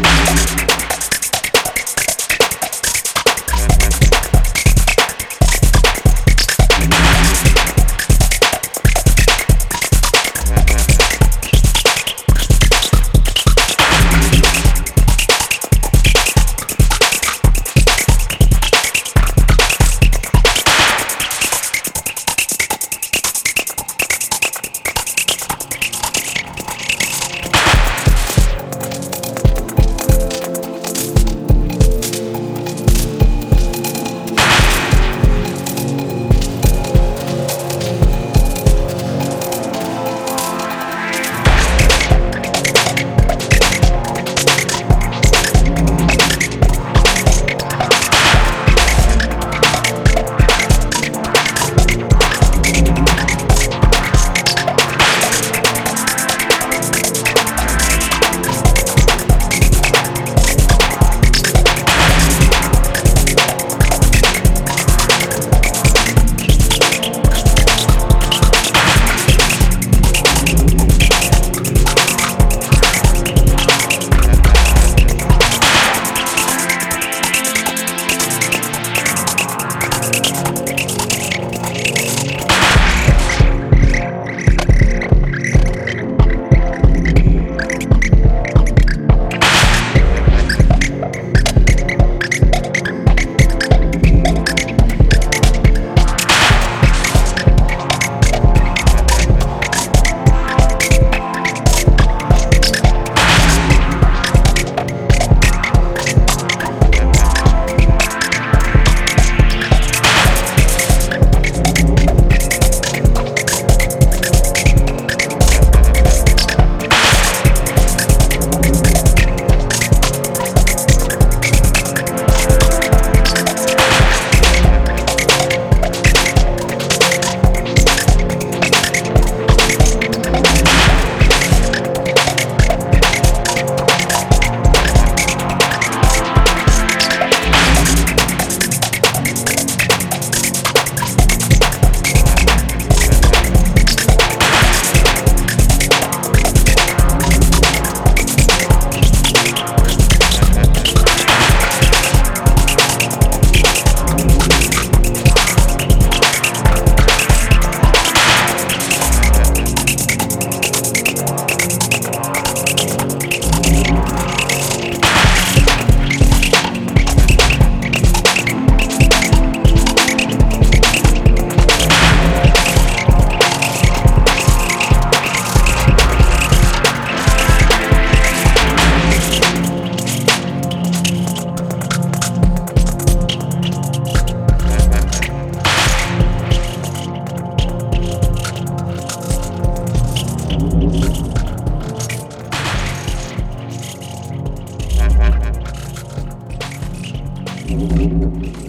Thank you. いいですね。